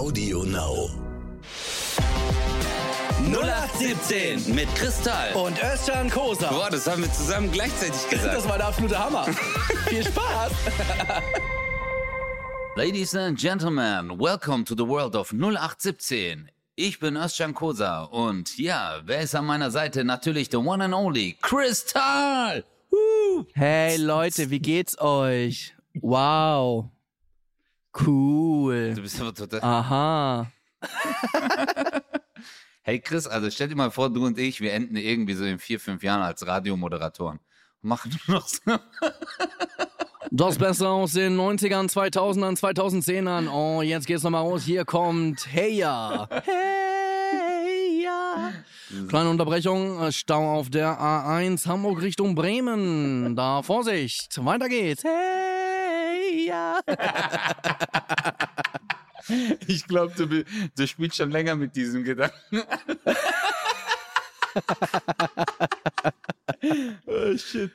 Audio Now. 0817 mit Kristall. und Özcan Kosa. Boah, das haben wir zusammen gleichzeitig gesagt. Das war der absolute Hammer. Viel Spaß. Ladies and Gentlemen, welcome to the world of 0817. Ich bin Özcan Kosa und ja, wer ist an meiner Seite? Natürlich the one and only Kristall. Hey Leute, wie geht's euch? Wow. Cool. Du bist aber total... Aha. Hey Chris, also stell dir mal vor, du und ich, wir enden irgendwie so in vier, fünf Jahren als Radiomoderatoren. Machen nur noch so... Das Beste aus den 90ern, 2000ern, 2010ern. Oh, jetzt geht's nochmal raus. Hier kommt Hey ya. Hey ya. Kleine Unterbrechung. Stau auf der A1 Hamburg Richtung Bremen. Da Vorsicht. Weiter geht's. Hey ya. Ich glaube, du, du spielst schon länger mit diesem Gedanken. oh shit.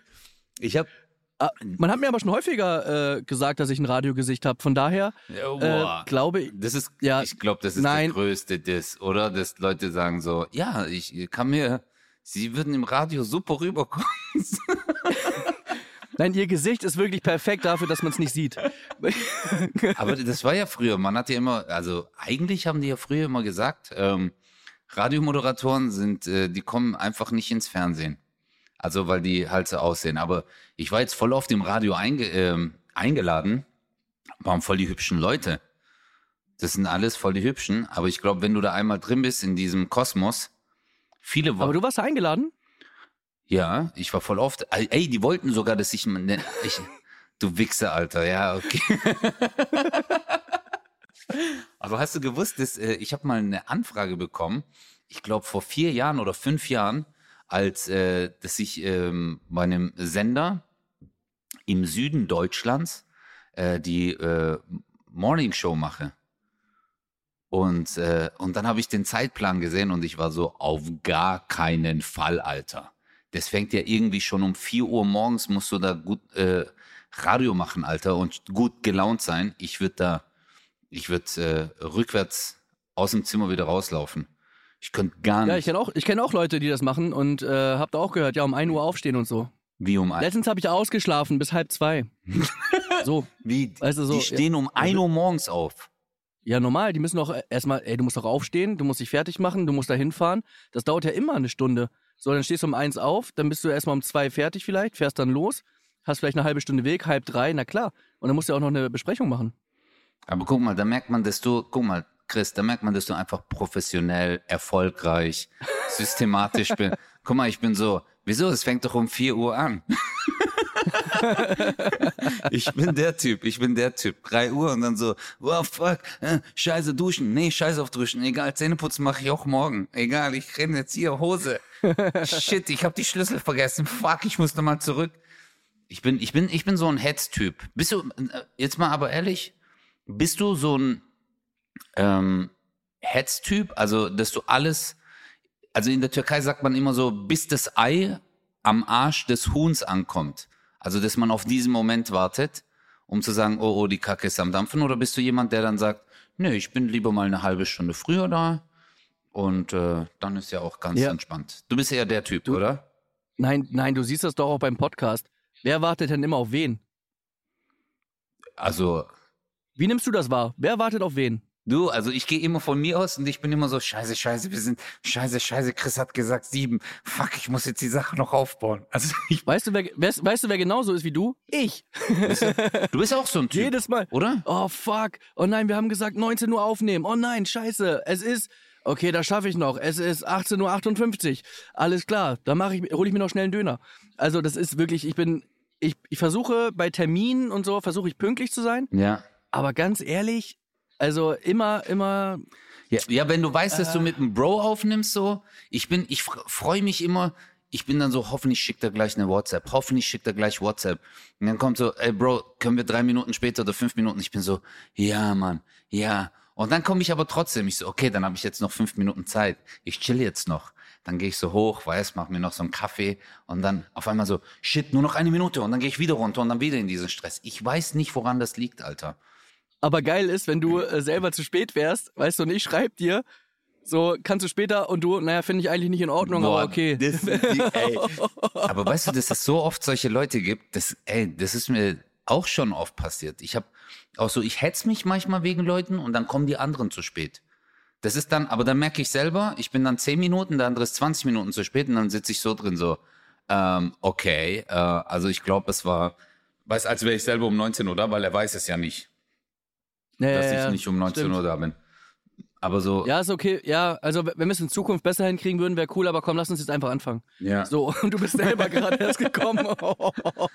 Ich habe Ah, Man hat mir aber schon häufiger äh, gesagt, dass ich ein Radiogesicht habe. Von daher äh, glaube ich. das ist ja, ich glaube, das ist nein. der größte Diss, oder? Dass Leute sagen so, ja, ich kann mir Sie würden im Radio super rüberkommen. Nein, ihr Gesicht ist wirklich perfekt dafür, dass man es nicht sieht. Aber das war ja früher. Man hat ja immer, also eigentlich haben die ja früher immer gesagt, ähm, Radiomoderatoren sind, äh, die kommen einfach nicht ins Fernsehen. Also weil die halt so aussehen. Aber ich war jetzt voll auf dem Radio einge ähm, eingeladen. Waren voll die hübschen Leute. Das sind alles voll die hübschen. Aber ich glaube, wenn du da einmal drin bist in diesem Kosmos, viele Aber du warst eingeladen? Ja, ich war voll oft. Ey, die wollten sogar, dass ich, ich du Wichser, Alter. Ja, okay. Aber hast du gewusst, dass, äh, ich habe mal eine Anfrage bekommen, ich glaube vor vier Jahren oder fünf Jahren, als äh, dass ich ähm, bei einem Sender im Süden Deutschlands äh, die äh, Morning Show mache. Und, äh, und dann habe ich den Zeitplan gesehen und ich war so, auf gar keinen Fall, Alter. Das fängt ja irgendwie schon um 4 Uhr morgens, musst du da gut äh, Radio machen, Alter, und gut gelaunt sein. Ich würde da, ich würde äh, rückwärts aus dem Zimmer wieder rauslaufen. Ich könnte gar Ja, nicht. ich kenne auch, ich kenn auch Leute, die das machen und äh, hab da auch gehört, ja, um 1 Uhr aufstehen und so. wie um ein, Letztens habe ich ausgeschlafen bis halb zwei. so. wie, weißt du, so, die stehen um 1 Uhr morgens auf. Ja, normal, die müssen doch erstmal, ey, du musst doch aufstehen, du musst dich fertig machen, du musst da hinfahren. Das dauert ja immer eine Stunde. So, dann stehst du um eins auf, dann bist du erstmal um zwei fertig vielleicht, fährst dann los, hast vielleicht eine halbe Stunde Weg, halb drei, na klar. Und dann musst du ja auch noch eine Besprechung machen. Aber guck mal, da merkt man, dass du, guck mal, Chris, da merkt man, dass du einfach professionell, erfolgreich, systematisch bist. Guck mal, ich bin so, wieso? Es fängt doch um 4 Uhr an. ich bin der Typ, ich bin der Typ. 3 Uhr und dann so, wow, fuck, äh, scheiße duschen. Nee, scheiße auf duschen. Egal, Zähneputzen mache ich auch morgen. Egal, ich renne jetzt hier Hose. Shit, ich habe die Schlüssel vergessen. Fuck, ich muss nochmal zurück. Ich bin, ich bin, ich bin so ein Hetz-Typ. Bist du, äh, jetzt mal aber ehrlich, bist du so ein ähm, Hetz-Typ? Also, dass du alles, also in der Türkei sagt man immer so, bis das Ei am Arsch des Huhns ankommt. Also, dass man auf diesen Moment wartet, um zu sagen, oh, oh, die Kacke ist am Dampfen. Oder bist du jemand, der dann sagt, nö, ich bin lieber mal eine halbe Stunde früher da und äh, dann ist ja auch ganz Ja. entspannt. Du bist eher der Typ, oder? Nein, nein, du siehst das doch auch beim Podcast. Wer wartet denn immer auf wen? Also, Wie nimmst du das wahr? Wer wartet auf wen? Du, also ich gehe immer von mir aus und ich bin immer so, scheiße, scheiße, wir sind, scheiße, scheiße, Chris hat gesagt sieben. Fuck, ich muss jetzt die Sache noch aufbauen. Also ich, Weißt du, wer, weißt, weißt du, wer genauso ist wie du? Ich. du bist auch so ein Typ, Jedes Mal. oder? Oh fuck. Oh nein, wir haben gesagt 19 Uhr aufnehmen. Oh nein, scheiße. Es ist. Okay, das schaffe ich noch. Es ist 18.58 Uhr. Alles klar. Da mache ich, hole ich mir noch schnell einen Döner. Also, das ist wirklich, ich bin. Ich, ich versuche bei Terminen und so, versuche ich pünktlich zu sein. Ja. Aber ganz ehrlich, also immer, immer. Ja, ja wenn du weißt, dass du Äh. mit einem Bro aufnimmst, so, ich bin, ich freue mich immer, ich bin dann so, hoffentlich schickt er gleich eine WhatsApp, hoffentlich schickt er gleich WhatsApp. Und dann kommt so, ey Bro, können wir drei Minuten später oder fünf Minuten? Ich bin so, ja, Mann, ja. Und dann komme ich aber trotzdem, ich so, okay, dann habe ich jetzt noch fünf Minuten Zeit. Ich chill jetzt noch. Dann gehe ich so hoch, weiß, mach mir noch so einen Kaffee und dann auf einmal so, shit, nur noch eine Minute und dann gehe ich wieder runter und dann wieder in diesen Stress. Ich weiß nicht, woran das liegt, Alter. Aber geil ist, wenn du äh, selber zu spät wärst, weißt du, und ich schreib dir, so kannst du später und du, naja, finde ich eigentlich nicht in Ordnung, Boah, aber okay. Das, die, ey. Aber weißt du, dass es so oft solche Leute gibt, das, ey, das ist mir auch schon oft passiert. Ich habe auch so, ich hetz mich manchmal wegen Leuten und dann kommen die anderen zu spät. Das ist dann, aber dann merke ich selber, ich bin dann 10 Minuten, der andere ist 20 Minuten zu spät und dann sitze ich so drin so, ähm, okay, äh, also ich glaube, es war, weiß, als wäre ich selber um 19 Uhr da, weil er weiß es ja nicht, Ja, dass ja, ich nicht um 19 stimmt. Uhr da bin. Aber so, Ja, ist okay. Ja, also wenn wir es in Zukunft besser hinkriegen würden, wäre cool, aber komm, lass uns jetzt einfach anfangen. ja. So, und du bist selber gerade erst gekommen.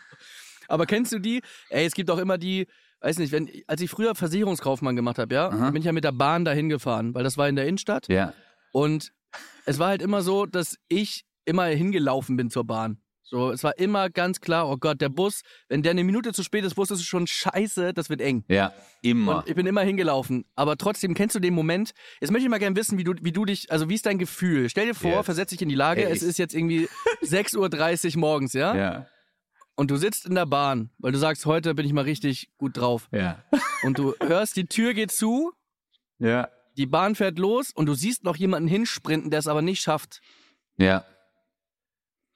Aber kennst du die? Ey, es gibt auch immer die, weiß nicht, wenn, als ich früher Versicherungskaufmann gemacht habe, ja, Aha. bin ich ja mit der Bahn dahin gefahren, weil das war in der Innenstadt. ja. Und es war halt immer so, dass ich immer hingelaufen bin zur Bahn. So, es war immer ganz klar, oh Gott, der Bus, wenn der eine Minute zu spät ist, wusstest du schon scheiße, das wird eng. Ja, immer. Und ich bin immer hingelaufen. Aber trotzdem kennst du den Moment. Jetzt möchte ich mal gerne wissen, wie du, wie du dich, also wie ist dein Gefühl? Stell dir vor, Yes. versetz dich in die Lage, Ey, es ist jetzt irgendwie 6.30 Uhr morgens, ja? ja, Und du sitzt in der Bahn, weil du sagst, heute bin ich mal richtig gut drauf. ja, Und du hörst, die Tür geht zu, ja, die Bahn fährt los und du siehst noch jemanden hinsprinten, der es aber nicht schafft. ja.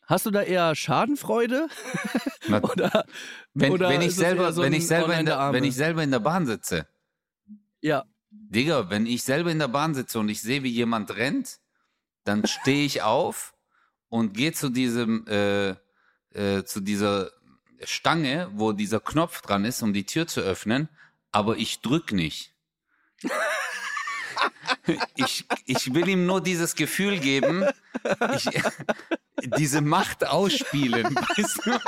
Hast du da eher Schadenfreude? Oder, wenn, oder wenn ich selber, so wenn ich selber in der wenn ich selber in der Bahn sitze, ja. Digga, wenn ich selber in der Bahn sitze und ich sehe, wie jemand rennt, dann stehe ich auf und gehe zu diesem, äh, äh, zu dieser Stange, wo dieser Knopf dran ist, um die Tür zu öffnen, aber ich drück nicht. Ich, ich will ihm nur dieses Gefühl geben, ich, diese Macht ausspielen, weißt du?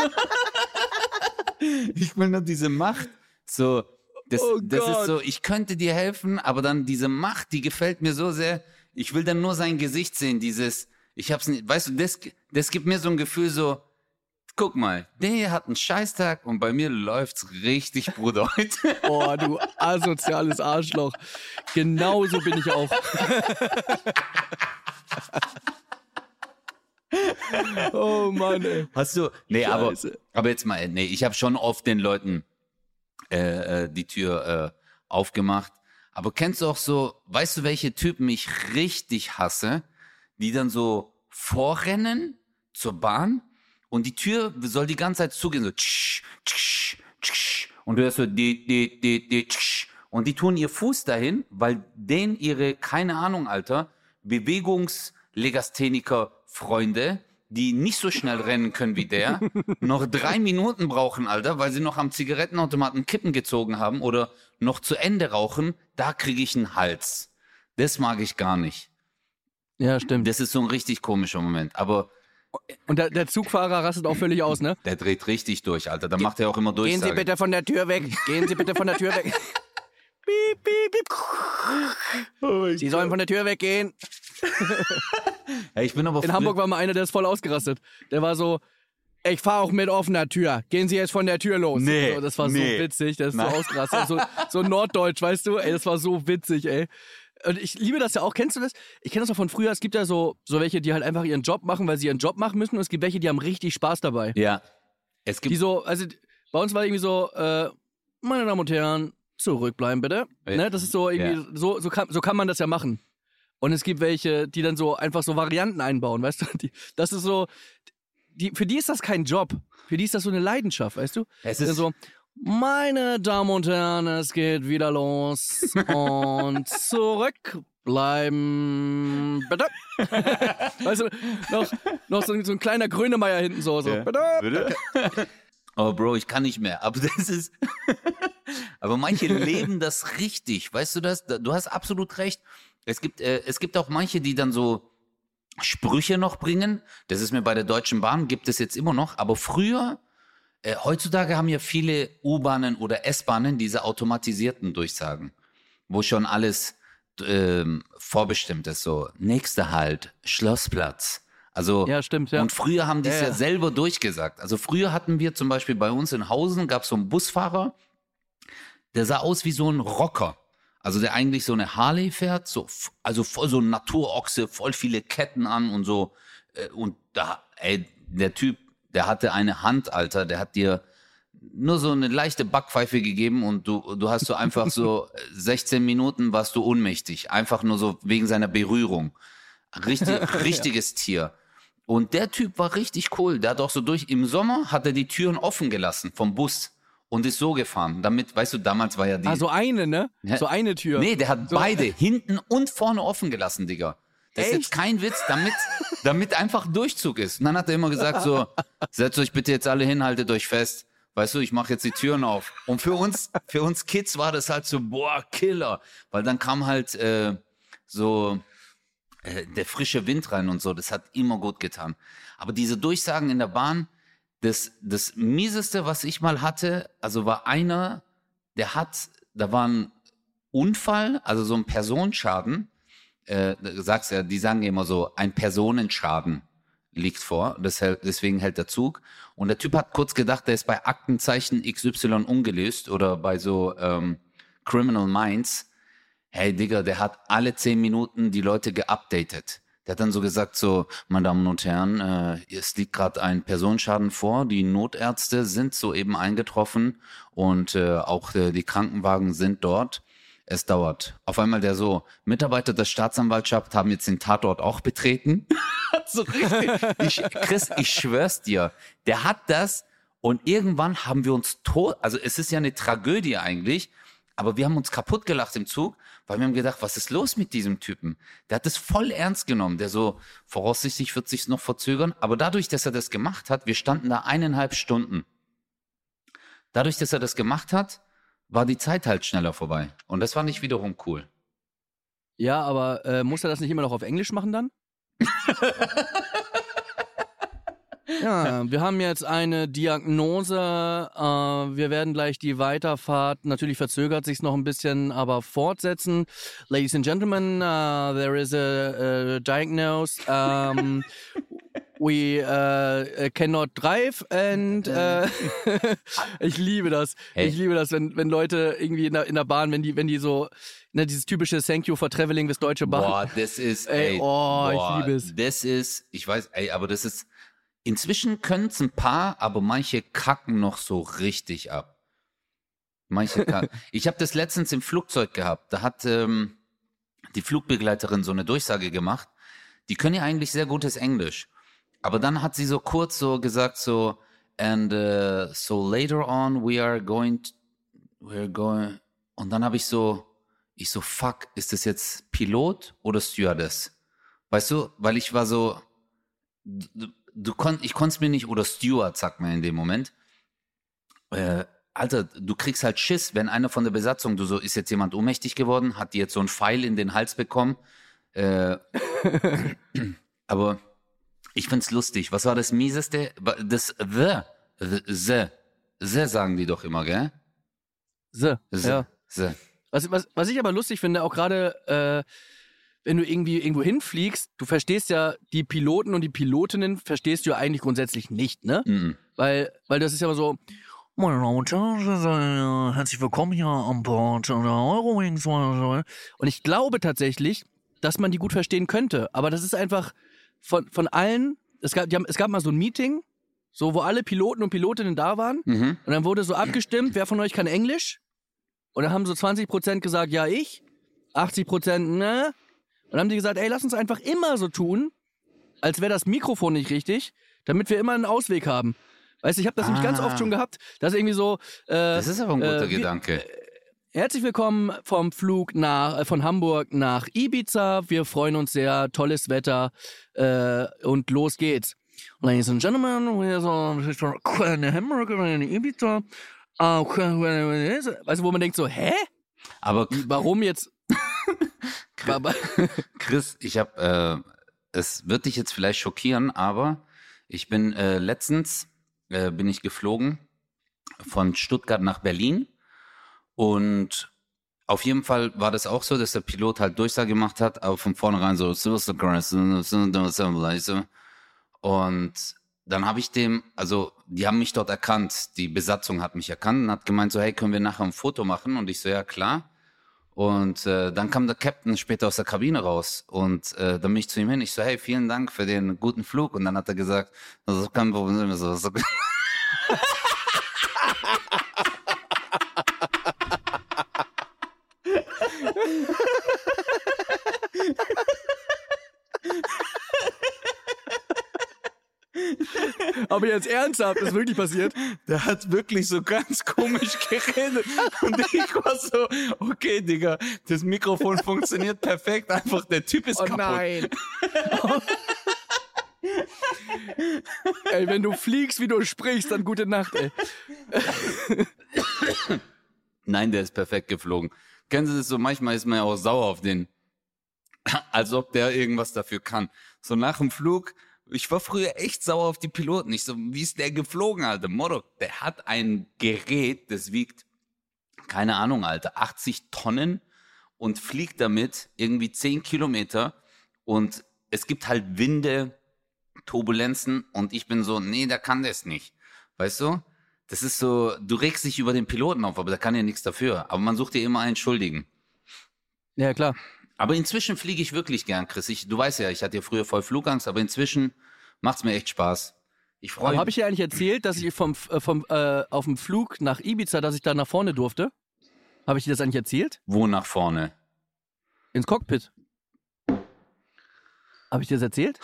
Ich will nur diese Macht so, das, Oh das ist so, ich könnte dir helfen, aber dann diese Macht, die gefällt mir so sehr. Ich will dann nur sein Gesicht sehen, dieses, ich hab's nicht, weißt du, das, das gibt mir so ein Gefühl so, guck mal, der hat einen Scheißtag und bei mir läuft's richtig, Bruder, heute. Oh, du asoziales Arschloch. Genauso bin ich auch. oh Mann, ey. Hast du, nee, aber, Scheiße. aber jetzt mal, nee, ich habe schon oft den Leuten äh, äh, die Tür äh, aufgemacht. Aber kennst du auch so, weißt du, welche Typen ich richtig hasse, die dann so vorrennen zur Bahn und die Tür soll die ganze Zeit zugehen, so tsch, tsch, tsch, und du hörst so die, die, die, die, tsch, und die tun ihr Fuß dahin, weil denen ihre, keine Ahnung, Alter, Bewegungslegastheniker-Freunde, die nicht so schnell rennen können wie der, noch drei Minuten brauchen, Alter, weil sie noch am Zigarettenautomaten Kippen gezogen haben oder noch zu Ende rauchen, da kriege ich einen Hals. Das mag ich gar nicht. Ja, stimmt. Das ist so ein richtig komischer Moment. Aber Und der, der Zugfahrer rastet auch völlig aus, ne? der dreht richtig durch, Alter. Da macht er auch immer durch. Gehen Sie bitte von der Tür weg. Gehen Sie bitte von der Tür weg. Piep, piep, piep. Sie sollen von der Tür weggehen. Ja, ich bin aber In Hamburg war mal einer, der ist voll ausgerastet. Der war so, ich fahre auch mit offener Tür. Gehen Sie jetzt von der Tür los. Nee, so, das war nee. so witzig, der ist Nein. so ausgerastet. So, so norddeutsch, weißt du? Ey, das war so witzig, ey. Und ich liebe das ja auch. Kennst du das? Ich kenne das auch von früher. Es gibt ja so, so welche, die halt einfach ihren Job machen, weil sie ihren Job machen müssen. Und es gibt welche, die haben richtig Spaß dabei. Ja. Es gibt Die so, also bei uns war irgendwie so, äh, meine Damen und Herren, zurückbleiben bitte. Ja. Ne, das ist so irgendwie, so, so, kann, so kann man das ja machen. Und es gibt welche, die dann so einfach so Varianten einbauen, weißt du? Die, das ist so, die, für die ist das kein Job. Für die ist das so eine Leidenschaft, weißt du? Es ist so, meine Damen und Herren, es geht wieder los. und zurückbleiben, bitte. weißt du, noch, noch so, ein- so ein kleiner Grönemeyer hinten so, so, Ja. bitte. Oh, Bro, ich kann nicht mehr. Aber das ist. aber manche leben das richtig. Weißt du das? Du hast absolut recht. Es gibt, äh, es gibt auch manche, die dann so Sprüche noch bringen. Das ist mir bei der Deutschen Bahn, gibt es jetzt immer noch. Aber früher, äh, heutzutage haben ja viele U-Bahnen oder S-Bahnen diese automatisierten Durchsagen, wo schon alles ähm, vorbestimmt ist. So, nächster Halt, Schlossplatz. Also, Ja, stimmt, ja. und früher haben die es Ja, ja, selber durchgesagt. Also früher hatten wir zum Beispiel bei uns in Hausen, gab es so einen Busfahrer, der sah aus wie so ein Rocker. Also der eigentlich so eine Harley fährt, so, also voll so ein Naturochse, voll viele Ketten an und so. Äh, Und da, ey, der Typ, der hatte eine Hand, Alter, der hat dir nur so eine leichte Backpfeife gegeben und du, du hast so einfach so 16 Minuten warst du ohnmächtig. Einfach nur so wegen seiner Berührung. Richtig, richtiges Tier. Und der Typ war richtig cool. Der hat auch so durch, im Sommer hat er die Türen offen gelassen vom Bus und ist so gefahren. Damit, weißt du, damals war ja die. Ah, so eine, ne? Ja. So eine Tür. Nee, der hat beide, hinten und vorne offen gelassen, Digga. Das ist Echt? jetzt kein Witz, damit, damit einfach Durchzug ist. Und dann hat er immer gesagt so, setzt euch bitte jetzt alle hin, haltet euch fest. Weißt du, ich mache jetzt die Türen auf. Und für uns, für uns Kids war das halt so, boah, Killer. Weil dann kam halt äh, so äh, der frische Wind rein und so. Das hat immer gut getan. Aber diese Durchsagen in der Bahn, das, das Mieseste, was ich mal hatte, also war einer, der hat, da war ein Unfall, also so ein Personenschaden. Äh, du sagst ja, die sagen immer so, ein Personenschaden liegt vor, deswegen hält der Zug. Und der Typ hat kurz gedacht, der ist bei Aktenzeichen XY ungelöst oder bei so ähm, Criminal Minds. Hey Digga, der hat alle zehn Minuten die Leute geupdatet. Der hat dann so gesagt, so, meine Damen und Herren, äh, es liegt gerade ein Personenschaden vor, die Notärzte sind soeben eingetroffen und äh, auch äh, die Krankenwagen sind dort. Es dauert. Auf einmal der so, Mitarbeiter der Staatsanwaltschaft haben jetzt den Tatort auch betreten. so richtig. Ich, Chris, ich schwör's dir, der hat das und irgendwann haben wir uns tot, also es ist ja eine Tragödie eigentlich, aber wir haben uns kaputt gelacht im Zug, weil wir haben gedacht, was ist los mit diesem Typen? Der hat das voll ernst genommen, der so, voraussichtlich wird sich's noch verzögern, aber dadurch, dass er das gemacht hat, wir standen da eineinhalb Stunden. Dadurch, dass er das gemacht hat, war die Zeit halt schneller vorbei. Und das fand ich wiederum cool. Ja, aber äh, muss er das nicht immer noch auf Englisch machen dann? ja, wir haben jetzt eine Diagnose. Äh, wir werden gleich die Weiterfahrt, natürlich verzögert sich noch ein bisschen, aber fortsetzen. Ladies and Gentlemen, uh, there is a, a diagnose. Um, we uh, cannot drive and uh, ich liebe das. Hey. Ich liebe das, wenn, wenn Leute irgendwie in der, in der Bahn, wenn die, wenn die so, ne, dieses typische Thank you for traveling with Deutsche Bahn. Boah, das ist, Ey, ey, oh, ich liebe es. Das ist, ich weiß, ey, aber das ist, inzwischen können es ein paar, aber manche kacken noch so richtig ab. Manche kacken. ich habe das letztens im Flugzeug gehabt. Da hat ähm, die Flugbegleiterin so eine Durchsage gemacht. Die können ja eigentlich sehr gutes Englisch. Aber dann hat sie so kurz so gesagt so, and uh, so later on we are going, to, we're going, und dann habe ich so, ich so, fuck, ist das jetzt Pilot oder Stewardess? Weißt du, weil ich war so, du, du kon, ich konnte es mir nicht, oder Steward, sagt man in dem Moment. Äh, Alter, du kriegst halt Schiss, wenn einer von der Besatzung, du so, ist jetzt jemand ohnmächtig geworden, hat die jetzt so einen Pfeil in den Hals bekommen. Äh, aber ich find's lustig. Was war das Mieseste? Das The, The, The, The sagen die doch immer, gell? So, The, ja. The. Was, was, was ich aber lustig finde, auch gerade, äh, wenn du irgendwie irgendwo hinfliegst, du verstehst ja die Piloten und die Pilotinnen verstehst du ja eigentlich grundsätzlich nicht, ne? Mhm. Weil, weil das ist ja immer so, äh, herzlich willkommen hier an Bord der Eurowings. Und ich glaube tatsächlich, dass man die gut verstehen könnte. Aber das ist einfach von, von allen, es gab, die haben, es gab mal so ein Meeting, so wo alle Piloten und Pilotinnen da waren. Mhm. Und dann wurde so abgestimmt, wer von euch kann Englisch? Und dann haben so 20% gesagt, ja, ich. 80% ne. Und dann haben die gesagt, ey, lass uns einfach immer so tun, als wäre das Mikrofon nicht richtig, damit wir immer einen Ausweg haben. Weißt du, ich habe das nämlich ganz Ah. oft schon gehabt, dass irgendwie so, äh, Das ist aber ein guter äh, wir- Gedanke. Herzlich willkommen vom Flug nach, äh, von Hamburg nach Ibiza. Wir freuen uns sehr, tolles Wetter äh, und los geht's. Ladies and Gentlemen, we're so in Hamburg in Ibiza. Weißt du, wo man denkt so, hä? Aber Warum jetzt? Chris, ich habe, äh, es wird dich jetzt vielleicht schockieren, aber ich bin äh, letztens äh, bin ich geflogen von Stuttgart nach Berlin und auf jeden Fall war das auch so, dass der Pilot halt Durchsage gemacht hat, aber von vornherein so und dann habe ich dem, also die haben mich dort erkannt, die Besatzung hat mich erkannt und hat gemeint so, hey, können wir nachher ein Foto machen? Und ich so, ja klar. Und äh, dann kam der Captain später aus der Kabine raus und äh, dann bin ich zu ihm hin. Ich so, hey, vielen Dank für den guten Flug. Und dann hat er gesagt, das ist kein Problem. So, so. Aber jetzt ernsthaft, ist wirklich passiert? Der hat wirklich so ganz komisch geredet. Und ich war so, okay, Digga, das Mikrofon funktioniert perfekt. Einfach, der Typ ist Oh kaputt. nein. ey, wenn du fliegst, wie du sprichst, dann gute Nacht, ey. Nein, der ist perfekt geflogen. Kennen Sie das so? Manchmal ist man ja auch sauer auf den. Als ob der irgendwas dafür kann. So nach dem Flug, ich war früher echt sauer auf die Piloten. Ich so, wie ist der geflogen, Alter? Motto, der hat ein Gerät, das wiegt, keine Ahnung, Alter, 80 Tonnen und fliegt damit irgendwie 10 Kilometer und es gibt halt Winde, Turbulenzen und ich bin so, nee, der kann das nicht. Weißt du? Das ist so, du regst dich über den Piloten auf, aber der kann ja nichts dafür. Aber man sucht dir immer einen Schuldigen. Ja, klar. Aber inzwischen fliege ich wirklich gern, Chris. Ich, du weißt ja, ich hatte ja früher voll Flugangst, aber inzwischen macht's mir echt Spaß. Ich freue habe ich dir eigentlich erzählt, dass ich vom, äh, vom, äh, auf dem Flug nach Ibiza, dass ich da nach vorne durfte? Habe ich dir das eigentlich erzählt? Wo nach vorne? Ins Cockpit. Habe ich dir das erzählt?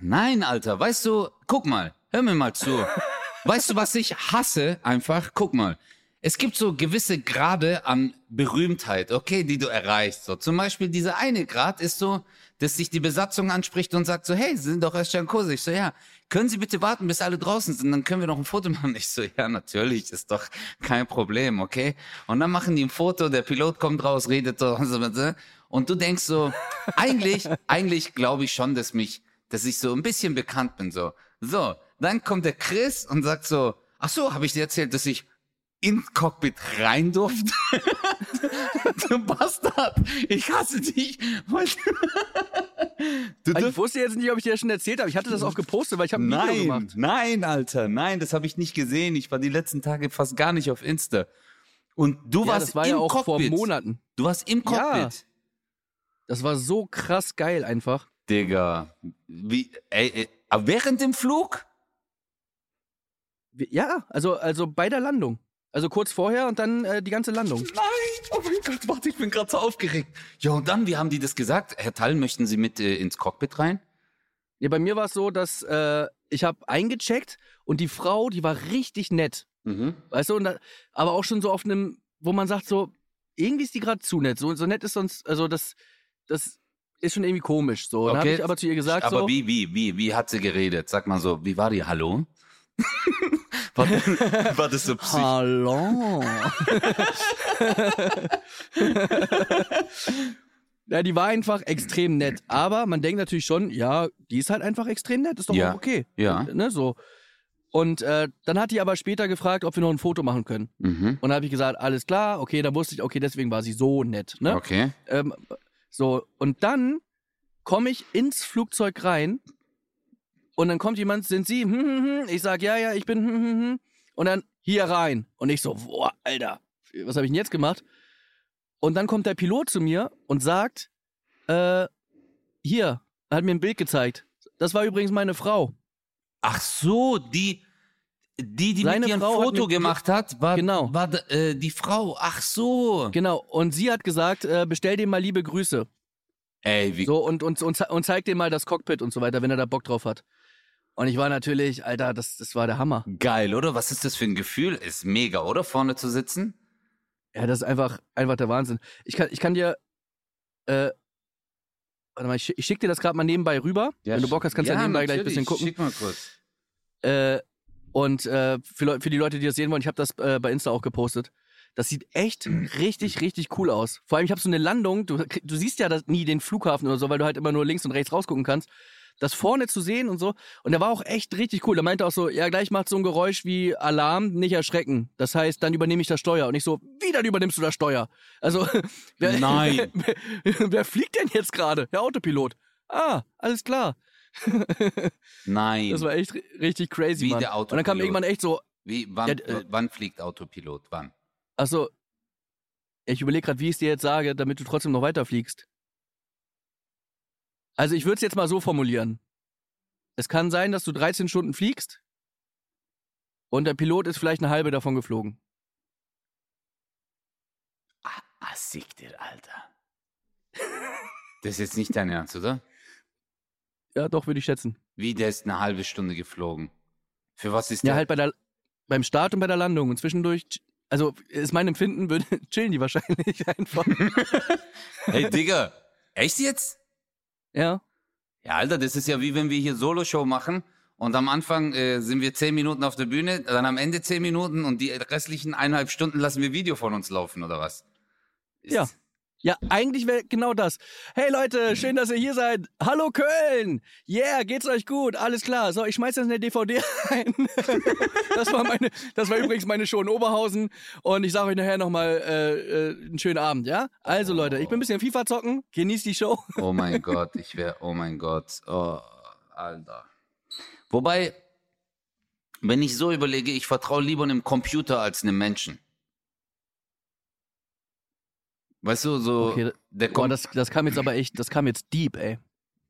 Nein, Alter, weißt du, guck mal, hör mir mal zu. weißt du, was ich hasse? Einfach, guck mal. Es gibt so gewisse Grade an Berühmtheit, okay, die du erreichst. So, zum Beispiel dieser eine Grad ist so, dass sich die Besatzung anspricht und sagt so, hey, Sie sind doch erst Kurse. Ich so, ja, können Sie bitte warten, bis alle draußen sind, dann können wir noch ein Foto machen. Ich so, ja, natürlich, ist doch kein Problem, okay? Und dann machen die ein Foto, der Pilot kommt raus, redet so, und du denkst so, eigentlich, eigentlich glaube ich schon, dass mich, dass ich so ein bisschen bekannt bin, so. So, dann kommt der Chris und sagt so, ach so, habe ich dir erzählt, dass ich ins Cockpit rein durfte? du Bastard, ich hasse dich. Also ich wusste jetzt nicht, ob ich dir das schon erzählt habe. Ich hatte das auch gepostet, weil ich habe ein Video Nein, gemacht. nein, Alter, nein, das habe ich nicht gesehen. Ich war die letzten Tage fast gar nicht auf Insta. Und du Ja, warst das war im ja auch Cockpit. vor Monaten. Du warst im Ja. Cockpit. Das war so krass geil einfach. Digga, wie, ey, ey, aber während dem Flug? Ja, also, also bei der Landung. Also kurz vorher und dann äh, die ganze Landung. Nein, oh mein Gott, warte, ich bin gerade so aufgeregt. Ja, und dann, wie haben die das gesagt? Herr Tall, möchten Sie mit äh, ins Cockpit rein? Ja, bei mir war es so, dass äh, ich habe eingecheckt und die Frau, die war richtig nett. Mhm. Weißt du, da, aber auch schon so auf einem, wo man sagt so, irgendwie ist die gerade zu nett. So, so nett ist sonst, also das, das ist schon irgendwie komisch. So, dann habe Okay. ich aber zu ihr gesagt Aber so, wie, wie, wie, wie hat sie geredet? Sag mal so, wie war die? Hallo? war, war das so psychisch? Hallo. ja, die war einfach extrem nett. Aber man denkt natürlich schon, ja, die ist halt einfach extrem nett. Ist doch Ja. auch okay. Ja. Ne, so. Und äh, dann hat die aber später gefragt, ob wir noch ein Foto machen können. Mhm. Und dann habe ich gesagt, alles klar, okay, dann wusste ich, okay, deswegen war sie so nett. Ne? Okay. Ähm, so, und dann komme ich ins Flugzeug rein und dann kommt jemand, sind Sie? Hm, hm, hm. Ich sag, ja, ja, ich bin. Hm, hm, hm. Und dann hier rein. Und ich so, boah, Alter, was habe ich denn jetzt gemacht? Und dann kommt der Pilot zu mir und sagt, äh, hier, er hat mir ein Bild gezeigt. Das war übrigens meine Frau. Ach so, die, die, die Seine mit ein Frau hat Foto mit- gemacht hat, war, Genau. war äh, die Frau. Ach so. Genau. Und sie hat gesagt, äh, bestell dem mal liebe Grüße. Ey, wie, So, und, und, und, und zeig dem mal das Cockpit und so weiter, wenn er da Bock drauf hat. Und ich war natürlich, Alter, das, das war der Hammer. geil, oder? Was ist das für ein Gefühl? Ist mega, oder? Vorne zu sitzen? Ja, das ist einfach, einfach der Wahnsinn. Ich kann, ich kann dir, äh, warte mal, ich, schick- ich schick dir das gerade mal nebenbei rüber. Wenn du Bock hast, kannst du ja nebenbei gleich ein bisschen gucken. Schick mal kurz. Äh, und äh, für, für die Leute, die das sehen wollen, ich habe das äh, bei Insta auch gepostet. Das sieht echt richtig, richtig cool aus. Vor allem, ich habe so eine Landung, du, du siehst ja das, nie den Flughafen oder so, weil du halt immer nur links und rechts rausgucken kannst. Das vorne zu sehen und so. Und der war auch echt richtig cool. Der meinte auch so, ja, gleich macht so ein Geräusch wie Alarm, nicht erschrecken. Das heißt, dann übernehme ich das Steuer. Und ich so, wie dann übernimmst du das Steuer? Also, wer, Nein. Wer, wer fliegt denn jetzt gerade? Der Autopilot. Ah, alles klar. Nein. Das war echt ri- richtig crazy, Wie Mann. der Und dann kam Autopilot. irgendwann echt so, Wie, wann, Ja, äh, wann fliegt Autopilot? Wann? Achso, ich überlege gerade, wie ich es dir jetzt sage, damit du trotzdem noch weiterfliegst. Also ich würde es jetzt mal so formulieren. Es kann sein, dass du 13 Stunden fliegst und der Pilot ist vielleicht eine halbe davon geflogen. Ah, sick dir, Alter. Das ist jetzt nicht dein Ernst, oder? Ja, doch, würde ich schätzen. Wie, der ist eine halbe Stunde geflogen. Für was ist Ja, der? halt bei der, beim Start und bei der Landung. Und zwischendurch, also ist mein Empfinden, würde, chillen die wahrscheinlich einfach. Hey, Digga. Echt jetzt? Ja. Ja, Alter, das ist ja wie wenn wir hier Solo-Show machen und am Anfang äh, sind wir zehn Minuten auf der Bühne, dann am Ende zehn Minuten und die restlichen eineinhalb Stunden lassen wir Video von uns laufen, oder was? Ist- Ja. Ja, eigentlich wäre genau das. Hey Leute, schön, dass ihr hier seid. Hallo Köln! Yeah, geht's euch gut? Alles klar. So, ich schmeiß jetzt eine DVD rein. das war meine, das war übrigens meine Show in Oberhausen. Und ich sage euch nachher nochmal äh, äh, einen schönen Abend, ja? Also Leute, ich bin ein bisschen FIFA zocken. Genießt die Show. Oh mein Gott, ich wäre, oh mein Gott, oh, Alter. Wobei, wenn ich so überlege, ich vertraue lieber einem Computer als einem Menschen. Weißt du, so Okay, der Boah, Com das, das kam jetzt aber echt, das kam jetzt deep, ey.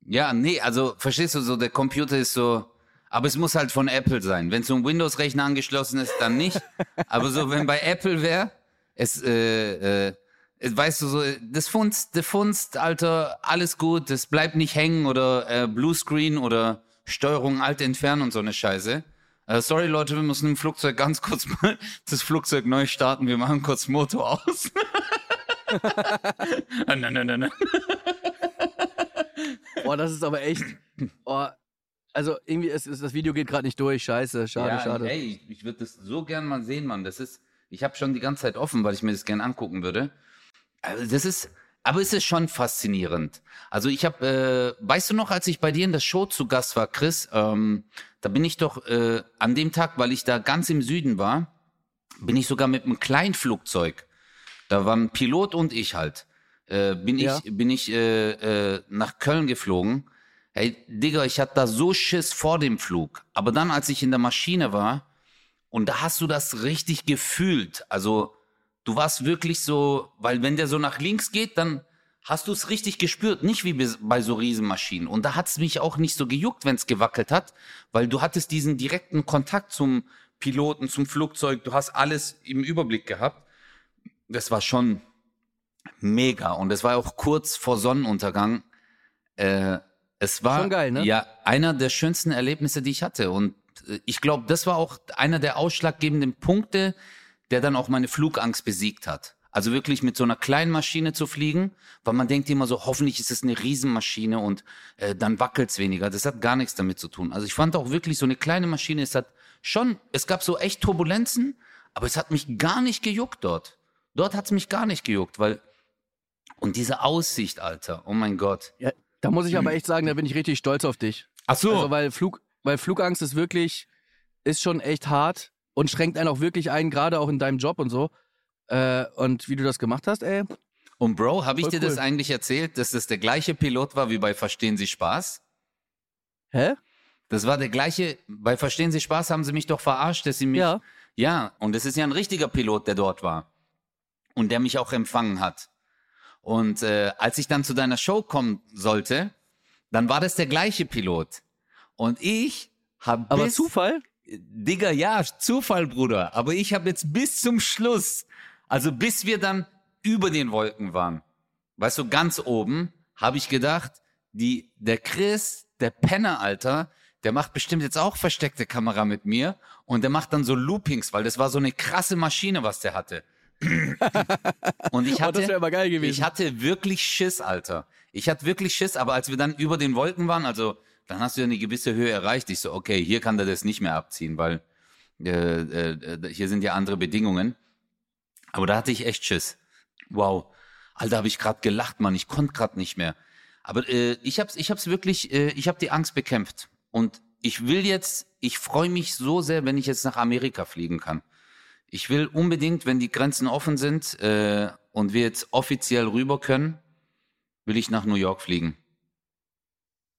Ja, nee, also verstehst du so, der Computer ist so, aber es muss halt von Apple sein. Wenn so ein Windows-Rechner angeschlossen ist, dann nicht. aber so, wenn bei Apple wäre, es, äh, äh, es- weißt du so, das funzt, das funzt, Alter, alles gut, das bleibt nicht hängen oder äh, Bluescreen oder Steuerung alt entfernen und so eine Scheiße. Äh, sorry Leute, wir müssen im Flugzeug ganz kurz mal das Flugzeug neu starten. Wir machen kurz Motor aus. ah, nein, nein, nein, nein. Boah, das ist aber echt. Oh, also irgendwie ist, ist das Video geht gerade nicht durch. Scheiße, schade, ja, schade. Ey, ich, ich würde das so gern mal sehen, Mann. Das ist, ich habe schon die ganze Zeit offen, weil ich mir das gern angucken würde. Also das ist, aber es ist schon faszinierend. Also ich habe, äh, weißt du noch, als ich bei dir in der Show zu Gast war, Chris, ähm, da bin ich doch äh, an dem Tag, weil ich da ganz im Süden war, bin ich sogar mit einem Kleinflugzeug. Da waren Pilot und ich halt. Äh, bin Ja. ich, bin ich äh, äh, nach Köln geflogen. Hey, Digga, ich hatte da so Schiss vor dem Flug. Aber dann, als ich in der Maschine war, und da hast du das richtig gefühlt. Also, du warst wirklich so, weil wenn der so nach links geht, dann hast du es richtig gespürt. Nicht wie bei so Riesenmaschinen. Und da hat es mich auch nicht so gejuckt, wenn es gewackelt hat, weil du hattest diesen direkten Kontakt zum Piloten, zum Flugzeug. Du hast alles im Überblick gehabt. Das war schon mega. Und es war auch kurz vor Sonnenuntergang. Äh, es war geil, ne? ja einer der schönsten Erlebnisse, die ich hatte. Und äh, ich glaube, das war auch einer der ausschlaggebenden Punkte, der dann auch meine Flugangst besiegt hat. Also wirklich mit so einer kleinen Maschine zu fliegen, weil man denkt immer so, hoffentlich ist es eine Riesenmaschine und äh, dann wackelt's weniger. Das hat gar nichts damit zu tun. Also ich fand auch wirklich so eine kleine Maschine, es hat schon, es gab so echt Turbulenzen, aber es hat mich gar nicht gejuckt dort. Dort hat's mich gar nicht gejuckt, weil und diese Aussicht, Alter, oh mein Gott. Ja, da muss ich aber echt sagen, da bin ich richtig stolz auf dich. Ach so. Also, weil, Flug, weil Flugangst ist wirklich, ist schon echt hart und schränkt einen auch wirklich ein, gerade auch in deinem Job und so. Äh, und wie du das gemacht hast, ey. Und Bro, habe ich dir das cool. eigentlich erzählt, dass das der gleiche Pilot war wie bei Verstehen Sie Spaß? Hä? Das war der gleiche, bei Verstehen Sie Spaß haben sie mich doch verarscht, dass sie mich. Ja. Ja, und es ist ja ein richtiger Pilot, der dort war. Und der mich auch empfangen hat. Und äh, als ich dann zu deiner Show kommen sollte, dann war das der gleiche Pilot. Und ich habe Aber bis, Zufall? Digga, ja, Zufall, Bruder. Aber ich habe jetzt bis zum Schluss, also bis wir dann über den Wolken waren, weißt du, ganz oben, habe ich gedacht, die, der Chris, der Penner, Alter, der macht bestimmt jetzt auch versteckte Kamera mit mir und der macht dann so Loopings, weil das war so eine krasse Maschine, was der hatte. und ich Oh, das hatte, gewesen. ich hatte wirklich Schiss, Alter. Ich hatte wirklich Schiss, aber als wir dann über den Wolken waren, also dann hast du ja eine gewisse Höhe erreicht. Ich so, okay, hier kann der das nicht mehr abziehen, weil äh, äh, hier sind ja andere Bedingungen. Aber da hatte ich echt Schiss. Wow. Alter, habe ich gerade gelacht, Mann. Ich konnte gerade nicht mehr. Aber äh, ich hab's, ich hab's wirklich, äh, ich habe die Angst bekämpft. Und ich will jetzt, ich freue mich so sehr, wenn ich jetzt nach Amerika fliegen kann. Ich will unbedingt, wenn die Grenzen offen sind äh, und wir jetzt offiziell rüber können, will ich nach New York fliegen.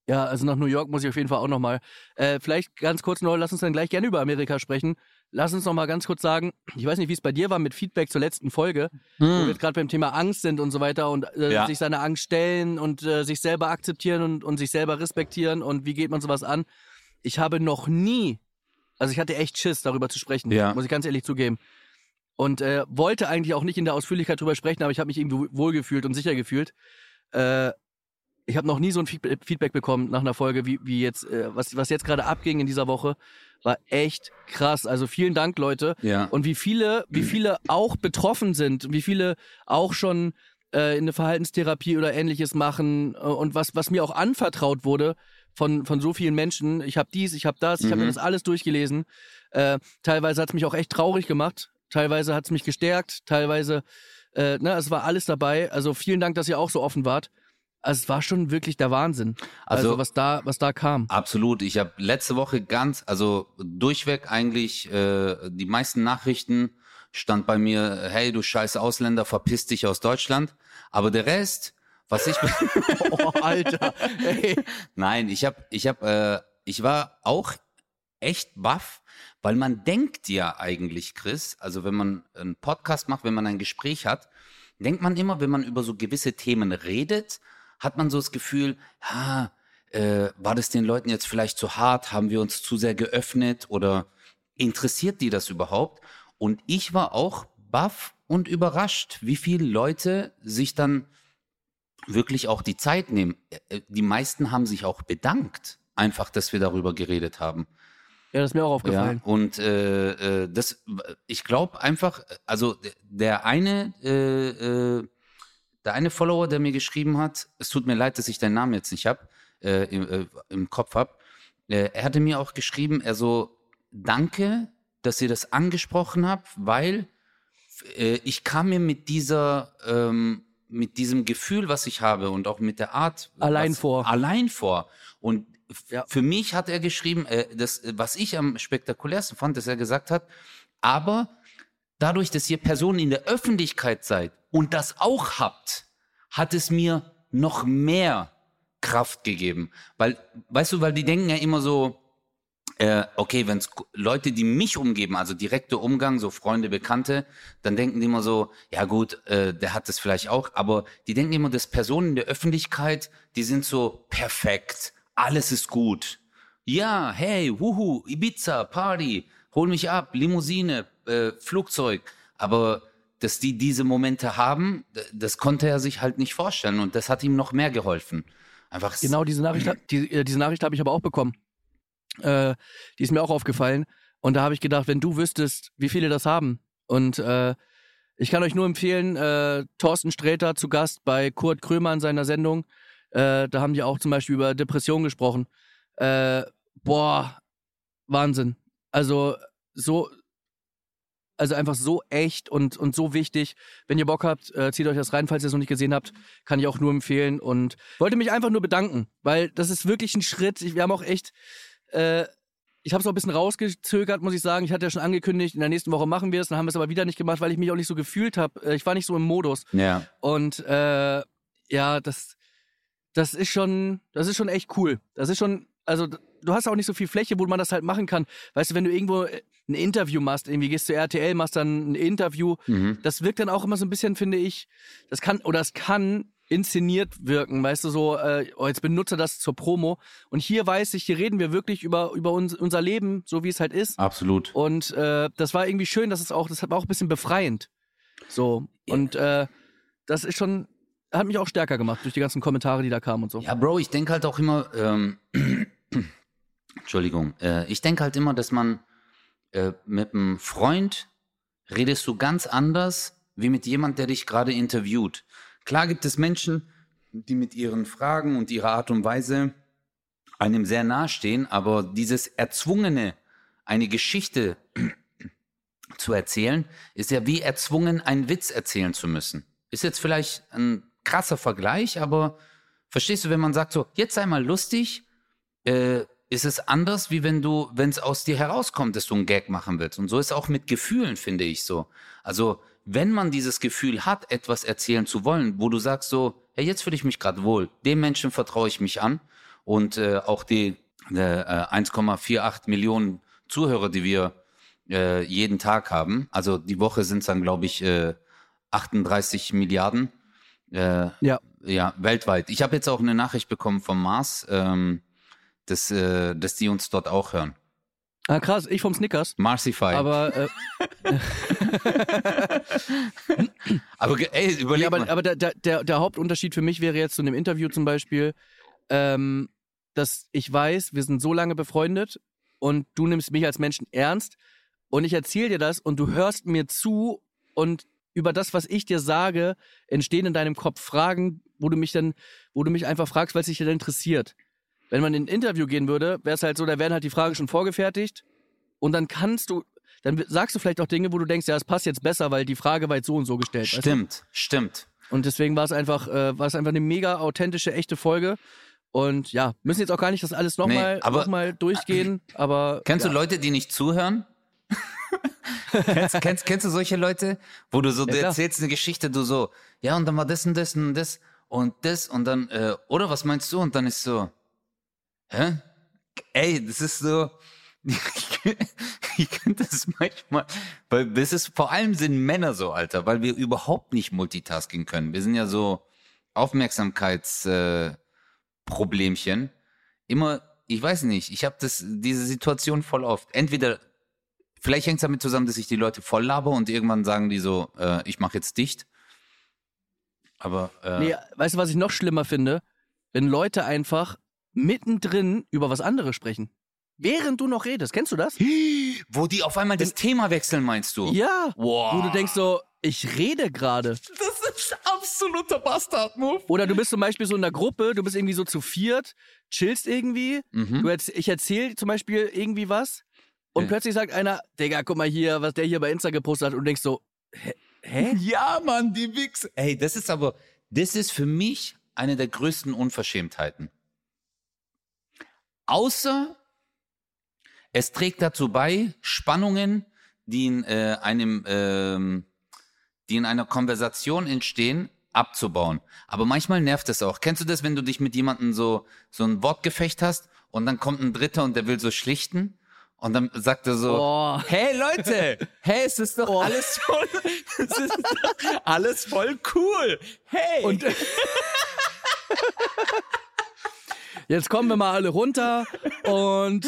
Ja, also nach New York muss ich auf jeden Fall auch nochmal. Äh, vielleicht ganz kurz noch, lass uns dann gleich gerne über Amerika sprechen. Lass uns noch mal ganz kurz sagen, ich weiß nicht, wie es bei dir war mit Feedback zur letzten Folge, wo wir gerade beim Thema Angst sind und so weiter und äh, Ja. sich seiner Angst stellen und äh, sich selber akzeptieren und, und sich selber respektieren und wie geht man sowas an. Ich habe noch nie, also ich hatte echt Schiss, darüber zu sprechen, Ja. muss ich ganz ehrlich zugeben. und äh, wollte eigentlich auch nicht in der Ausführlichkeit drüber sprechen, aber ich habe mich irgendwie wohlgefühlt und sicher gefühlt. Äh, ich habe noch nie so ein Feedback bekommen nach einer Folge, wie, wie jetzt, äh, was, was jetzt gerade abging in dieser Woche, war echt krass. Also vielen Dank, Leute. Ja. Und wie viele, wie viele auch betroffen sind, wie viele auch schon äh, in eine Verhaltenstherapie oder ähnliches machen äh, und was, was mir auch anvertraut wurde von, von so vielen Menschen. Ich habe dies, ich habe das, ich habe mir Mhm. das alles durchgelesen. Äh, teilweise hat es mich auch echt traurig gemacht, teilweise hat es mich gestärkt, teilweise, äh, ne, es war alles dabei. Also vielen Dank, dass ihr auch so offen wart. Also es war schon wirklich der Wahnsinn. Also, Also- was da, was da kam. Absolut. Ich habe letzte Woche ganz, also durchweg eigentlich äh, die meisten Nachrichten stand bei mir, hey du scheiß Ausländer, verpiss dich aus Deutschland. Aber der Rest, was ich Oh, Alter. Ey. Nein, ich habe, ich habe, äh, ich war auch echt baff, weil man denkt ja eigentlich, Chris, also wenn man einen Podcast macht, wenn man ein Gespräch hat, denkt man immer, wenn man über so gewisse Themen redet, hat man so das Gefühl, ja, äh, war das den Leuten jetzt vielleicht zu hart? Haben wir uns zu sehr geöffnet oder interessiert die das überhaupt? Und ich war auch baff und überrascht, wie viele Leute sich dann wirklich auch die Zeit nehmen. Äh, Die meisten haben sich auch bedankt, einfach, dass wir darüber geredet haben. Ja, das ist mir auch aufgefallen. Ja, und äh, äh, das, ich glaube einfach, also der eine, äh, äh, der eine Follower, der mir geschrieben hat, es tut mir leid, dass ich deinen Namen jetzt nicht hab, äh, im, äh, im Kopf hab, äh, er hatte mir auch geschrieben, er so, danke, dass ihr das angesprochen habt, weil äh, ich kam mir mit dieser, ähm, mit diesem Gefühl, was ich habe und auch mit der Art Allein was, vor. Allein vor. Und Ja. für mich hat er geschrieben, äh, das, was ich am spektakulärsten fand, dass er gesagt hat, aber dadurch, dass ihr Personen in der Öffentlichkeit seid und das auch habt, hat es mir noch mehr Kraft gegeben. Weil, weißt du, weil die denken ja immer so, äh, okay, wenn es Leute, die mich umgeben, also direkter Umgang, so Freunde, Bekannte, dann denken die immer so, ja gut, äh, der hat das vielleicht auch, aber die denken immer, dass Personen in der Öffentlichkeit, die sind so perfekt, alles ist gut. Ja, hey, wuhu, Ibiza, Party, hol mich ab, Limousine, äh, Flugzeug. Aber dass die diese Momente haben, das konnte er sich halt nicht vorstellen und das hat ihm noch mehr geholfen. Einfach Genau, diese Nachricht, die, äh, diese Nachricht habe ich aber auch bekommen. Äh, die ist mir auch aufgefallen. Und da habe ich gedacht, wenn du wüsstest, wie viele das haben. Und äh, ich kann euch nur empfehlen, äh, Thorsten Sträter zu Gast bei Kurt Krömer in seiner Sendung. Äh, da haben die auch zum Beispiel über Depression gesprochen. Äh, boah, Wahnsinn. Also so, also einfach so echt und, und so wichtig. Wenn ihr Bock habt, äh, zieht euch das rein, falls ihr es noch nicht gesehen habt. Kann ich auch nur empfehlen. Und wollte mich einfach nur bedanken, weil das ist wirklich ein Schritt. Ich, wir haben auch echt, äh, ich habe es auch ein bisschen rausgezögert, muss ich sagen. Ich hatte ja schon angekündigt, in der nächsten Woche machen wir es. Dann haben wir es aber wieder nicht gemacht, weil ich mich auch nicht so gefühlt habe. Äh, Ich war nicht so im Modus. ja. Und äh, ja, das, das ist schon, das ist schon echt cool. Das ist schon, also du hast auch nicht so viel Fläche, wo man das halt machen kann. Weißt du, wenn du irgendwo äh, ein Interview machst, irgendwie gehst du RTL, machst dann ein Interview, Mhm. das wirkt dann auch immer so ein bisschen, finde ich, das kann, oder es kann inszeniert wirken, weißt du, so, äh, oh, jetzt benutze das zur Promo. Und hier weiß ich, hier reden wir wirklich über, über uns, unser Leben, so wie es halt ist. Absolut. Und äh, das war irgendwie schön, dass es auch, das war auch ein bisschen befreiend. So. Und äh, das ist schon, hat mich auch stärker gemacht durch die ganzen Kommentare, die da kamen und so. Ja, Bro, ich denke halt auch immer, ähm, Entschuldigung, äh, ich denke halt immer, dass man äh, mit einem Freund redest du ganz anders wie mit jemand, der dich gerade interviewt. Klar gibt es Menschen, die mit ihren Fragen und ihrer Art und Weise einem sehr nahestehen, aber dieses Erzwungene, eine Geschichte zu erzählen, ist ja wie erzwungen, einen Witz erzählen zu müssen. Ist jetzt vielleicht ein krasser Vergleich, aber verstehst du, wenn man sagt so, jetzt sei mal lustig, äh, ist es anders, wie wenn du, wenn es aus dir herauskommt, dass du einen Gag machen willst. Und so ist auch mit Gefühlen, finde ich so. Also, wenn man dieses Gefühl hat, etwas erzählen zu wollen, wo du sagst so, hey, jetzt fühle ich mich gerade wohl, dem Menschen vertraue ich mich an und äh, auch die, äh, 1,48 Millionen Zuhörer, die wir äh, jeden Tag haben, also die Woche sind es dann, glaube ich, äh, 38 Milliarden. Äh, Ja. ja, weltweit. Ich habe jetzt auch eine Nachricht bekommen vom Mars, ähm, dass, äh, dass die uns dort auch hören. Ah, krass, ich vom Snickers. Marcify. Aber, äh, aber ey, überleg ja, aber, mal. aber der, der, der, Hauptunterschied für mich wäre jetzt so in einem Interview zum Beispiel, ähm, dass ich weiß, wir sind so lange befreundet und du nimmst mich als Menschen ernst und ich erzähle dir das und du hörst mir zu und über das, was ich dir sage, entstehen in deinem Kopf Fragen, wo du mich dann, wo du mich einfach fragst, weil es dich dann interessiert. Wenn man in ein Interview gehen würde, wäre es halt so, da werden halt die Fragen schon vorgefertigt und dann kannst du, dann sagst du vielleicht auch Dinge, wo du denkst, ja, es passt jetzt besser, weil die Frage war jetzt so und so gestellt. weißt du? stimmt, stimmt. Und deswegen war es einfach, äh, war es einfach eine mega authentische, echte Folge. Und ja, müssen jetzt auch gar nicht das alles nochmal Nee, noch mal durchgehen, aber. Kennst ja. du Leute, die nicht zuhören? kennst, kennst, kennst du solche Leute, wo du so, du klar. erzählst eine Geschichte, du so, ja, und dann war das und das und das und das und dann, äh, oder was meinst du? Und dann ist so, hä? Ey, das ist so, ich könnte das manchmal, weil das ist, vor allem sind Männer so, Alter, weil wir überhaupt nicht Multitasking können. Wir sind ja so Aufmerksamkeitsproblemchen. Äh. Immer, ich weiß nicht, ich habe das diese Situation voll oft. Entweder vielleicht hängt es damit zusammen, dass ich die Leute voll laber und irgendwann sagen die so, äh, ich mache jetzt dicht. Aber äh, Nee, weißt du, was ich noch schlimmer finde? Wenn Leute einfach mittendrin über was anderes sprechen. Während du noch redest. Kennst du das? wo die auf einmal das Thema wechseln, meinst du? Ja. Wow. Wo du denkst so, ich rede gerade. Das ist absoluter Bastard-Move. Oder du bist zum Beispiel so in der Gruppe, du bist irgendwie so zu viert, chillst irgendwie. Mhm. Du erz ich erzähle zum Beispiel irgendwie was und Ja. plötzlich sagt einer, Digga, guck mal hier, was der hier bei Insta gepostet hat und denkst so, hä? hä? Ja, Mann, die Wichs. Ey, das ist aber, das ist für mich eine der größten Unverschämtheiten. Außer es trägt dazu bei, Spannungen, die in äh, einem, ähm, die in einer Konversation entstehen, abzubauen. Aber manchmal nervt es auch. Kennst du das, wenn du dich mit jemandem so so ein Wortgefecht hast und dann kommt ein Dritter und der will so schlichten und dann sagt er so, Oh. hey Leute, hey, es ist doch Oh. alles voll, es ist doch alles voll cool. Hey. Und jetzt kommen wir mal alle runter und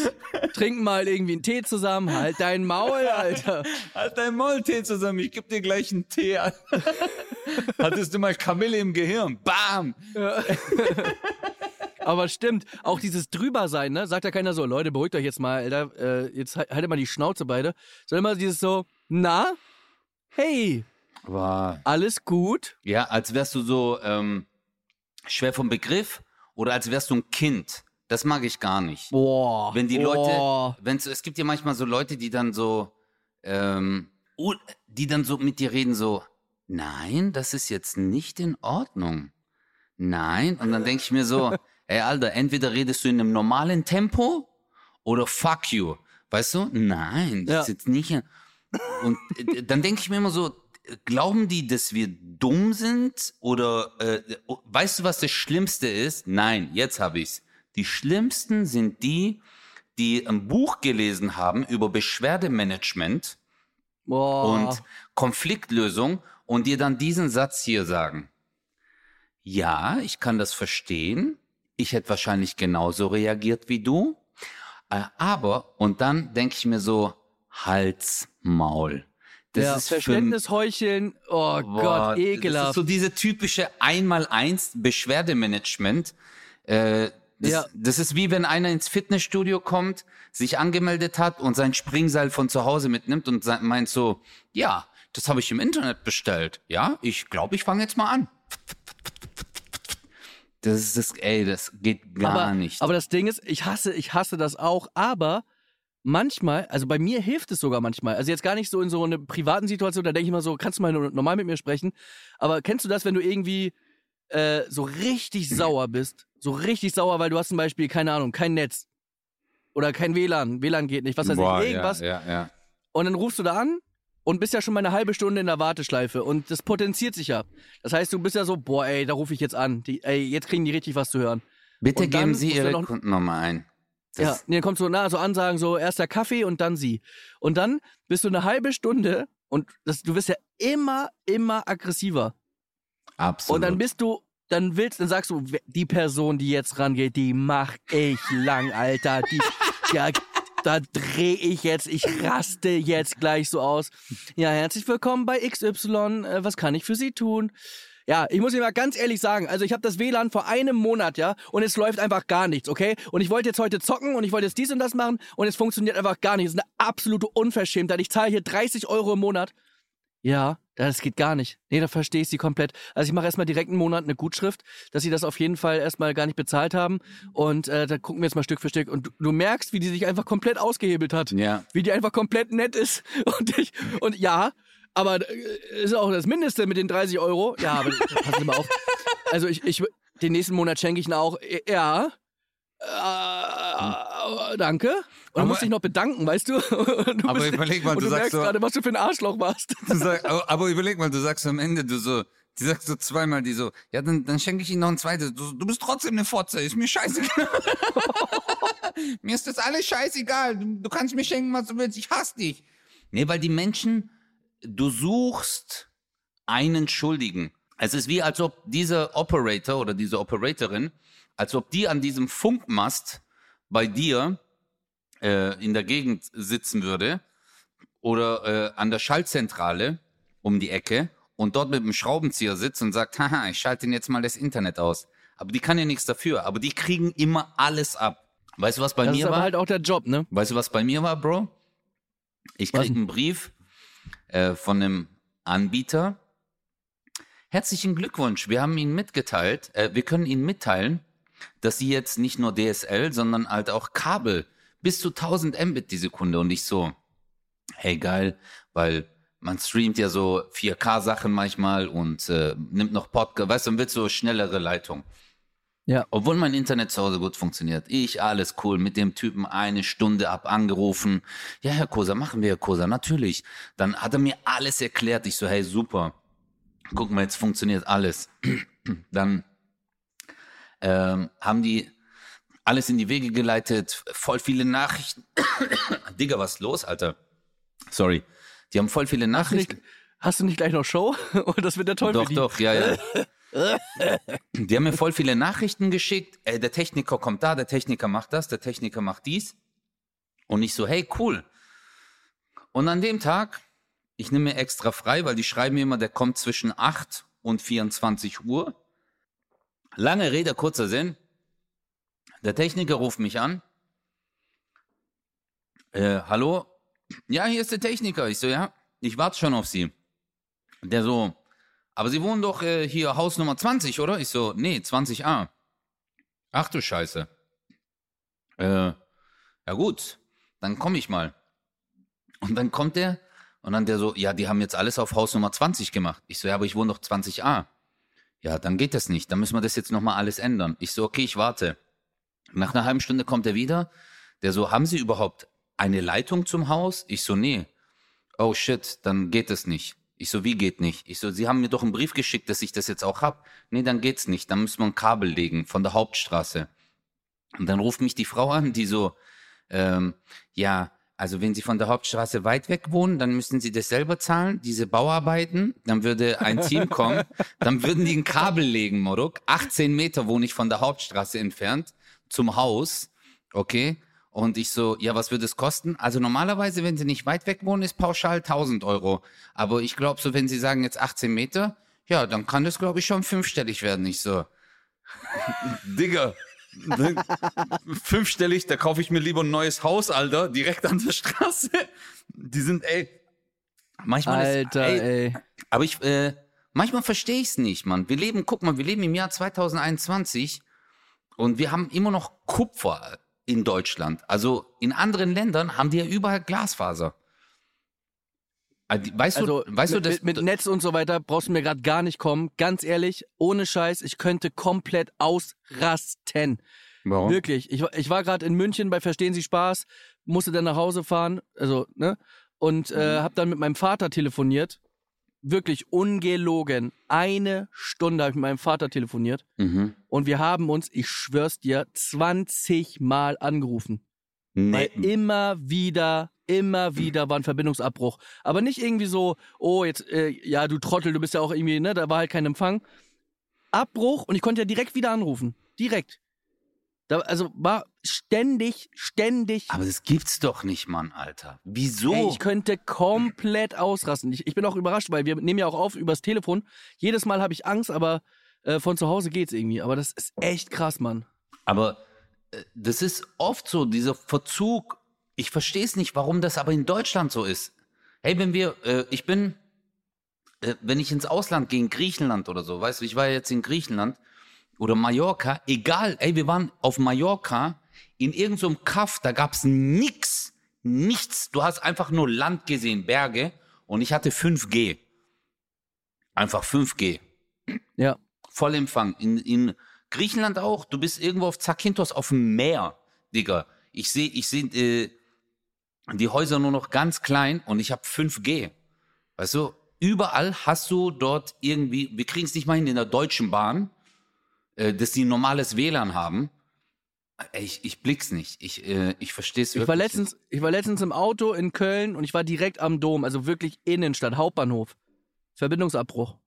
trinken mal irgendwie einen Tee zusammen. Halt dein Maul, Alter. Halt dein Maultee zusammen, ich geb dir gleich einen Tee. Hattest du mal Kamille im Gehirn? Bam! Aber stimmt, auch dieses Drübersein, ne? Sagt ja keiner so, Leute, beruhigt euch jetzt mal, Alter. Äh, jetzt halt- haltet mal die Schnauze beide. Sondern immer dieses so, na? Hey, Wow. alles gut? Ja, als wärst du so ähm, schwer vom Begriff oder als wärst du ein Kind. Das mag ich gar nicht. Boah. Wenn die boah. Leute, wenn es gibt ja manchmal so Leute, die dann so, ähm, die dann so mit dir reden, so, nein, das ist jetzt nicht in Ordnung. Nein. Und dann denke ich mir so, ey Alter, entweder redest du in einem normalen Tempo oder fuck you. Weißt du? Nein, das Ja. ist jetzt nicht. Und äh, dann denke ich mir immer so, glauben die, dass wir dumm sind? Oder äh, weißt du, was das Schlimmste ist? Nein, jetzt habe ich's. Die schlimmsten sind die, die ein Buch gelesen haben über Beschwerdemanagement Boah. und Konfliktlösung und dir dann diesen Satz hier sagen. Ja, ich kann das verstehen. Ich hätte wahrscheinlich genauso reagiert wie du. Äh, Aber, und dann denke ich mir so, Hals, Maul. Das ja, ist für Verständnis heucheln, oh Boah, Gott, Das ist ekelhaft. so diese typische Einmal-Eins Beschwerdemanagement. Äh, das, Ja. das ist wie wenn einer ins Fitnessstudio kommt, sich angemeldet hat und sein Springseil von zu Hause mitnimmt und meint so, ja, das habe ich im Internet bestellt. Ja, ich glaube, ich fange jetzt mal an. Das ist das, ey, das geht gar aber, nicht. Aber das Ding ist, ich hasse, ich hasse das auch, aber manchmal, also bei mir hilft es sogar manchmal. Also jetzt gar nicht so in so einer privaten Situation, da denke ich mal so, kannst du mal normal mit mir sprechen. Aber kennst du das, wenn du irgendwie äh, so richtig sauer bist? So richtig sauer, weil du hast zum Beispiel, keine Ahnung, kein Netz. Oder kein WLAN. WLAN geht nicht, was weiß Boah, ich, irgendwas. Ja, ja, ja. Und dann rufst du da an und bist ja schon mal eine halbe Stunde in der Warteschleife und das potenziert sich ja. Das heißt, du bist ja so, boah, ey, da rufe ich jetzt an. Die, ey, jetzt kriegen die richtig was zu hören. Bitte geben Sie Ihre Kundennummer ein. Das ja, nee, dann kommst du na, so Ansagen, so erst der Kaffee und dann sie. Und dann bist du eine halbe Stunde und das, du wirst ja immer, immer aggressiver. Absolut. Und dann bist du, dann willst, dann sagst du, die Person, die jetzt rangeht, die mach ich lang, Alter. Die, ja, da drehe ich jetzt, ich raste jetzt gleich so aus. Ja, herzlich willkommen bei XY. Äh, was kann ich für Sie tun? Ja, ich muss Ihnen mal ganz ehrlich sagen, also ich habe das WLAN vor einem Monat, ja, und es läuft einfach gar nichts, okay? Und ich wollte jetzt heute zocken und ich wollte jetzt dies und das machen und es funktioniert einfach gar nicht. Das ist eine absolute Unverschämtheit. Ich zahle hier 30 Euro im Monat. Ja, das geht gar nicht. Nee, da verstehe ich sie komplett. Also ich mache erstmal direkt einen Monat eine Gutschrift, dass sie das auf jeden Fall erstmal gar nicht bezahlt haben. Und äh, da gucken wir jetzt mal Stück für Stück. Und du, du merkst, wie die sich einfach komplett ausgehebelt hat. Ja. Wie die einfach komplett nett ist. Und ich, und ja, aber äh, ist auch das Mindeste mit den 30 Euro. Ja, aber passen Sie mal auf. Also ich, ich den nächsten Monat schenke ich Ihnen auch. Ja. Äh, danke. Und du musst dich noch bedanken, weißt du? Du Aber überleg mal, du du sagst so- gerade, was du für ein Arschloch warst. Sag, aber, aber überleg mal, du sagst am Ende, du so, die sagst so zweimal, die so, ja, dann, dann schenke ich ihnen noch ein zweites. Du, du bist trotzdem eine Fotze, ist mir scheißegal. mir ist das alles scheißegal. Du, du kannst mir schenken, was du willst, ich hasse dich. Nee, weil die Menschen, du suchst einen Schuldigen. Es ist wie, als ob dieser Operator oder diese Operatorin, als ob die an diesem Funkmast bei dir äh, in der Gegend sitzen würde oder äh, an der Schaltzentrale um die Ecke und dort mit dem Schraubenzieher sitzt und sagt, haha, ich schalte jetzt mal das Internet aus. Aber die kann ja nichts dafür. Aber die kriegen immer alles ab. Weißt du, was bei Das mir ist aber war? halt auch der Job, ne? Weißt du, was bei mir war, Bro? Ich Was krieg einen Brief äh, von einem Anbieter. Herzlichen Glückwunsch, wir haben Ihnen mitgeteilt, äh, wir können Ihnen mitteilen, dass Sie jetzt nicht nur DSL, sondern halt auch Kabel bis zu 1000 Mbit die Sekunde. Und ich so, hey geil, weil man streamt ja so 4K-Sachen manchmal und äh, nimmt noch Podcast, weißt du, und will so schnellere Leitung. Ja. Obwohl mein Internet zu Hause gut funktioniert. Ich, alles cool, mit dem Typen eine Stunde ab angerufen. Ja, Herr Kosa, machen wir, Herr Kosa, natürlich. Dann hat er mir alles erklärt. Ich so, hey, super. Guck mal, jetzt funktioniert alles. Dann ähm, haben die alles in die Wege geleitet, voll viele Nachrichten. Digga, was ist los, Alter? Sorry. Die haben voll viele Hast du Nachrichten. nicht, hast du nicht gleich noch Show? Und das wird der Teufel. Doch, doch, ja, ja. Die haben mir voll viele Nachrichten geschickt. Ey, der Techniker kommt da, der Techniker macht das, der Techniker macht dies. Und ich so, hey, cool. Und an dem Tag, ich nehme mir extra frei, weil die schreiben mir immer, der kommt zwischen 8 und 24 Uhr. Lange Rede, kurzer Sinn. Der Techniker ruft mich an. Äh, hallo? Ja, hier ist der Techniker. Ich so, ja, ich warte schon auf Sie. Der so, aber Sie wohnen doch äh, hier Haus Nummer 20, oder? Ich so, nee, 20a. Ach du Scheiße. Äh, ja gut, dann komme ich mal. Und dann kommt der und dann der so, ja, die haben jetzt alles auf Haus Nummer 20 gemacht. Ich so, ja, aber ich wohne doch 20a. Ja, dann geht das nicht. Dann müssen wir das jetzt nochmal alles ändern. Ich so, okay, ich warte. Nach einer halben Stunde kommt er wieder. Der so, haben Sie überhaupt eine Leitung zum Haus? Ich so, nee. Oh shit, dann geht es nicht. Ich so, wie geht nicht? Ich so, Sie haben mir doch einen Brief geschickt, dass ich das jetzt auch hab. Nee, dann geht's nicht. Dann müssen wir ein Kabel legen von der Hauptstraße. Und dann ruft mich die Frau an, die so, ähm, ja, also wenn Sie von der Hauptstraße weit weg wohnen, dann müssen Sie das selber zahlen, diese Bauarbeiten. Dann würde ein Team kommen, dann würden die ein Kabel legen, Moruk. 18 Meter wohne ich von der Hauptstraße entfernt zum Haus, okay? Und ich so, ja, was würde es kosten? Also normalerweise, wenn Sie nicht weit weg wohnen, ist pauschal 1000 Euro. Aber ich glaube, so wenn Sie sagen jetzt 18 Meter, ja, dann kann das, glaube ich, schon fünfstellig werden. Ich so, Digga, ne, fünfstellig, da kaufe ich mir lieber ein neues Haus, Alter, direkt an der Straße. Die sind, ey, manchmal Alter, ist, ey, ey. aber ich, äh, manchmal verstehe ich es nicht, Mann. Wir leben, guck mal, wir leben im Jahr 2021 und wir haben immer noch Kupfer in Deutschland. Also in anderen Ländern haben die ja überall Glasfaser. Also, Weißt Also, du, weißt mit, du, das, mit, mit Netz und so weiter brauchst du mir gerade gar nicht kommen. Ganz ehrlich, ohne Scheiß, ich könnte komplett ausrasten. Warum? Wirklich. Ich, war- ich war gerade in München bei Verstehen Sie Spaß, musste dann nach Hause fahren, also, ne? Und äh, Mhm. hab dann mit meinem Vater telefoniert. Wirklich ungelogen. Eine Stunde habe ich mit meinem Vater telefoniert. Mhm. Und wir haben uns, ich schwör's dir, 20 Mal angerufen. Weil Nee. immer wieder, immer wieder war ein Verbindungsabbruch. Aber nicht irgendwie so, oh, jetzt, äh, ja, du Trottel, du bist ja auch irgendwie, ne, da war halt kein Empfang. Abbruch und ich konnte ja direkt wieder anrufen. Direkt. Da, also war ständig, ständig. Aber das gibt's doch nicht, Mann, Alter. Wieso? Ey, ich könnte komplett ausrasten. Ich, ich bin auch überrascht, weil wir nehmen ja auch auf übers Telefon. Jedes Mal habe ich Angst, aber äh, von zu Hause geht's irgendwie. Aber das ist echt krass, Mann. Aber äh, das ist oft so, dieser Verzug. Ich verstehe es nicht, warum das aber in Deutschland so ist. Hey, wenn wir, äh, ich bin, äh, wenn ich ins Ausland gehe, in Griechenland oder so, weißt du, ich war jetzt in Griechenland oder Mallorca, egal, ey, wir waren auf Mallorca in irgendeinem so Kaff, da gab's nix, nichts. Du hast einfach nur Land gesehen, Berge und ich hatte 5G. Einfach 5G. Ja. Vollempfang. In, in Griechenland auch. Du bist irgendwo auf Zakynthos auf dem Meer, Digga. Ich sehe, ich sehe äh, die Häuser nur noch ganz klein und ich habe 5G. Weißt du, überall hast du dort irgendwie, wir kriegen es nicht mal hin in der Deutschen Bahn, äh, dass die ein normales WLAN haben. Ey, Ich, ich blick's nicht. Ich, äh, ich verstehe es Ich war, letztens, ich war letztens im Auto in Köln und ich war direkt am Dom, also wirklich Innenstadt, Hauptbahnhof. Verbindungsabbruch.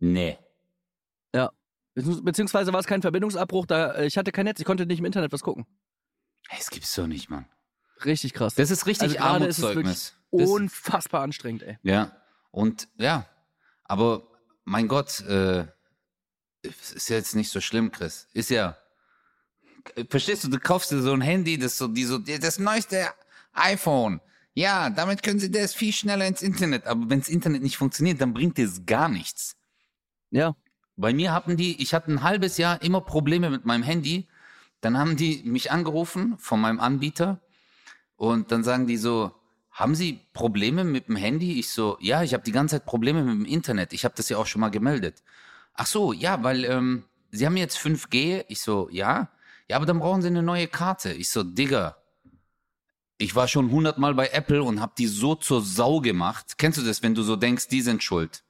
Nee. Ja. Beziehungs- Beziehungsweise war es kein Verbindungsabbruch, da äh, ich hatte kein Netz, ich konnte nicht im Internet was gucken. Das gibt's doch nicht, Mann. Richtig krass. Das ist richtig Also ist es Armutszeugnis. Das- Unfassbar anstrengend, ey. Ja, und ja, aber mein Gott, äh, es ist ja jetzt nicht so schlimm, Chris. Ist ja. Verstehst du, du kaufst dir so ein Handy, das so, die so, das neueste iPhone. Ja, damit können sie das viel schneller ins Internet. Aber wenn das Internet nicht funktioniert, dann bringt es gar nichts. Ja. Bei mir hatten die, ich hatte ein halbes Jahr immer Probleme mit meinem Handy. Dann haben die mich angerufen von meinem Anbieter und dann sagen die so, haben Sie Probleme mit dem Handy? Ich so, ja, ich habe die ganze Zeit Probleme mit dem Internet. Ich habe das ja auch schon mal gemeldet. Ach so, ja, weil ähm, Sie haben jetzt 5G. Ich so, ja. Ja, aber dann brauchen Sie eine neue Karte. Ich so, Digga, ich war schon hundertmal bei Apple und habe die so zur Sau gemacht. Kennst du das, wenn du so denkst, die sind schuld?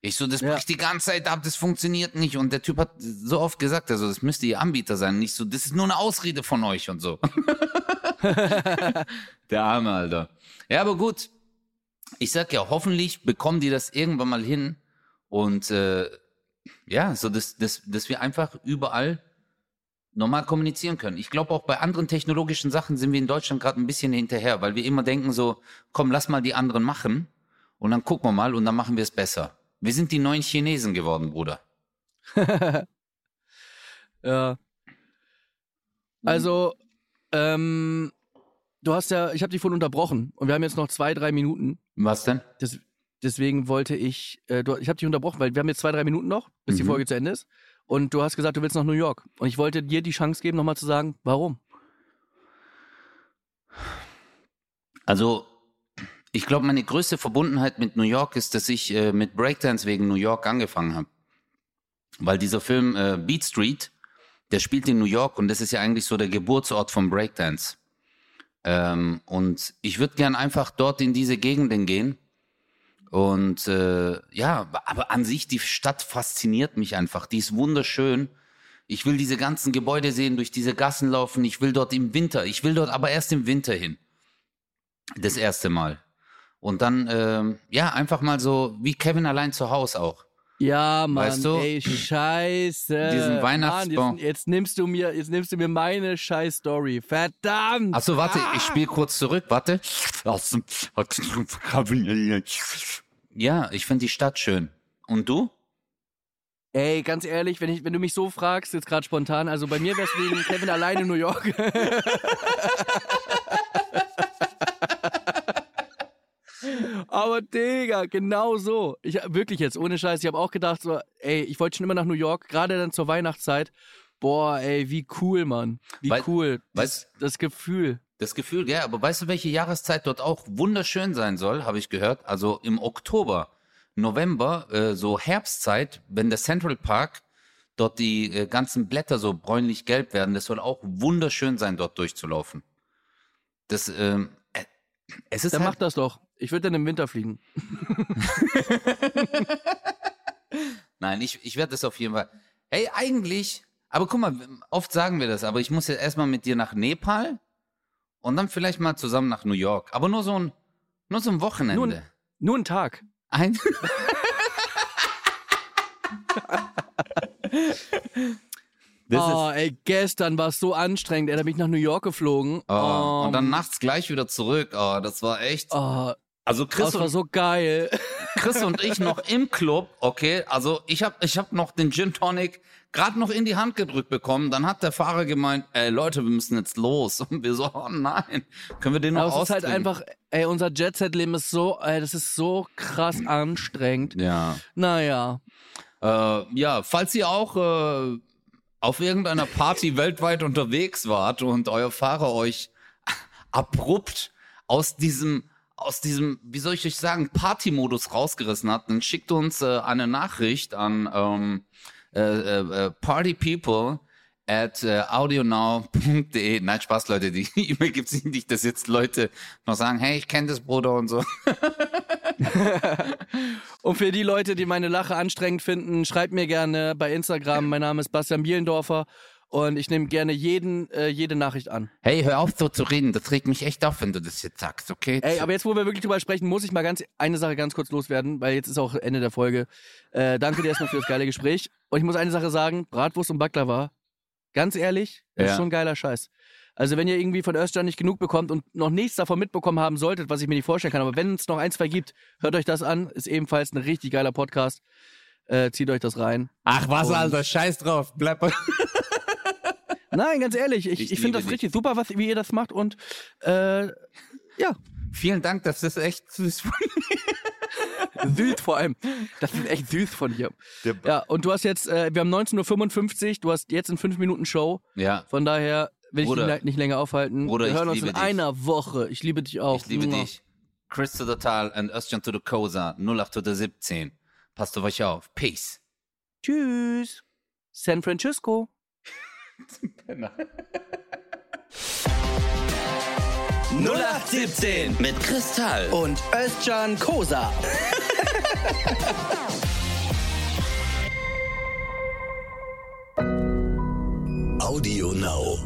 Ich so, das Ja. bricht die ganze Zeit ab, das funktioniert nicht. Und der Typ hat so oft gesagt, also das müsste ihr Anbieter sein. Nicht so, das ist nur eine Ausrede von euch und so. der arme Alter. Ja, aber gut. Ich sag ja, hoffentlich bekommen die das irgendwann mal hin. Und äh, ja, so dass, dass, dass wir einfach überall normal kommunizieren können. Ich glaube auch bei anderen technologischen Sachen sind wir in Deutschland gerade ein bisschen hinterher, weil wir immer denken so, komm, lass mal die anderen machen und dann gucken wir mal und dann machen wir es besser. Wir sind die neuen Chinesen geworden, Bruder. Ja. Also, ähm, du hast ja, ich habe dich vorhin unterbrochen und wir haben jetzt noch zwei, drei Minuten. Was denn? Des, deswegen wollte ich, äh, du, ich habe dich unterbrochen, weil wir haben jetzt zwei, drei Minuten noch, bis die Mhm. Folge zu Ende ist. Und du hast gesagt, du willst nach New York. Und ich wollte dir die Chance geben, nochmal zu sagen, warum. Also, ich glaube, meine größte Verbundenheit mit New York ist, dass ich äh, mit Breakdance wegen New York angefangen habe. Weil dieser Film äh, Beat Street, der spielt in New York und das ist ja eigentlich so der Geburtsort vom Breakdance. Ähm, und ich würde gern einfach dort in diese Gegenden gehen. Und äh, ja, aber an sich, die Stadt fasziniert mich einfach. Die ist wunderschön. Ich will diese ganzen Gebäude sehen, durch diese Gassen laufen. Ich will dort im Winter. Ich will dort aber erst im Winter hin. Das erste Mal. Und dann, ähm, ja, einfach mal so wie Kevin allein zu Hause auch. Ja, Mann, Weißt du, ey, scheiße. diesen Weihnachtsbaum. Mann, jetzt, jetzt nimmst du mir, jetzt nimmst du mir meine scheiß Story. Verdammt. Achso, warte, Ah! ich spiele kurz zurück, warte. Ja, ich finde die Stadt schön. Und du? Ey, ganz ehrlich, wenn, ich, wenn du mich so fragst, jetzt gerade spontan, also bei mir wär's wegen Kevin allein in New York. Aber Digga, genau so. Ich wirklich jetzt, ohne Scheiß, ich habe auch gedacht, so, ey, ich wollte schon immer nach New York, gerade dann zur Weihnachtszeit. Boah, ey, wie cool, Mann. Wie Weil- cool. weißt- Das, das Gefühl. Das Gefühl, gell, aber weißt du, welche Jahreszeit dort auch wunderschön sein soll, habe ich gehört? Also im Oktober, November, äh, so Herbstzeit, wenn der Central Park dort die äh, ganzen Blätter so bräunlich-gelb werden, das soll auch wunderschön sein, dort durchzulaufen. Das, ähm, äh, es ist Dann halt, mach das doch. Ich würde dann im Winter fliegen. Nein, ich, ich werde das auf jeden Fall. Hey, eigentlich, aber guck mal, oft sagen wir das, aber ich muss jetzt erstmal mit dir nach Nepal und dann vielleicht mal zusammen nach New York. Aber nur so ein, nur so ein Wochenende. Nur ein- Nur einen Tag. Ein Das oh, ey, gestern war es so anstrengend. Ey, da bin ich nach New York geflogen. Oh, Oh, und dann nachts gleich wieder zurück. Oh, das war echt. Oh, Also Chris das war und, so geil. Chris und ich noch im Club, okay. Also ich habe ich hab noch den Gin Tonic gerade noch in die Hand gedrückt bekommen. Dann hat der Fahrer gemeint, ey Leute, wir müssen jetzt los. Und wir so, oh nein, können wir den noch Aber es ist halt einfach, ey, unser Jet-Set-Leben ist so, ey, das ist so krass anstrengend. Ja. Naja. Äh, ja, falls ihr auch äh, auf irgendeiner Party weltweit unterwegs wart und euer Fahrer euch abrupt aus diesem aus diesem, wie soll ich euch sagen, Party-Modus rausgerissen hat, dann schickt uns äh, eine Nachricht an ähm, äh, äh, äh, partypeople at äh, audionow.de. Nein, Spaß, Leute, die E-Mail gibt's nicht, dass jetzt Leute noch sagen, hey, ich kenne das, Bruder und so. Und für die Leute, die meine Lache anstrengend finden, schreibt mir gerne bei Instagram. Mein Name ist Bastian Bielendorfer und ich nehme gerne jeden, äh, jede Nachricht an. Hey, hör auf so zu reden, das regt mich echt auf, wenn du das jetzt sagst, okay? Ey, aber jetzt, wo wir wirklich drüber sprechen, muss ich mal ganz eine Sache ganz kurz loswerden, weil jetzt ist auch Ende der Folge. Äh, danke dir erstmal für das geile Gespräch. Und ich muss eine Sache sagen: Bratwurst und Baklava, ganz ehrlich, das Ja. ist schon ein geiler Scheiß. Also, wenn ihr irgendwie von Özcan nicht genug bekommt und noch nichts davon mitbekommen haben solltet, was ich mir nicht vorstellen kann, aber wenn es noch ein, zwei gibt, hört euch das an. Ist ebenfalls ein richtig geiler Podcast. Äh, zieht euch das rein. Ach was, Und- Alter, scheiß drauf. Bleib. Nein, ganz ehrlich, ich, Ich ich, finde das dich. richtig super, was, wie ihr das macht. Und äh, ja, Vielen Dank, das ist echt süß. süß vor allem. Das ist echt süß von dir. Ja, und du hast jetzt, äh, wir haben 19.55 Uhr, du hast jetzt in 5 Minuten Show. Ja, Von daher will ich Bruder. dich nicht länger aufhalten. Bruder, wir ich hören uns in dich. einer Woche. Ich liebe dich auch. ich liebe Mua. dich. Chris to the Tal and Özcan to the Kosa, 08 to the 17. Passt auf euch auf. Peace. Tschüss. San Francisco. 0817 Mit Kristall. und Özcan Kosa. Audio Now.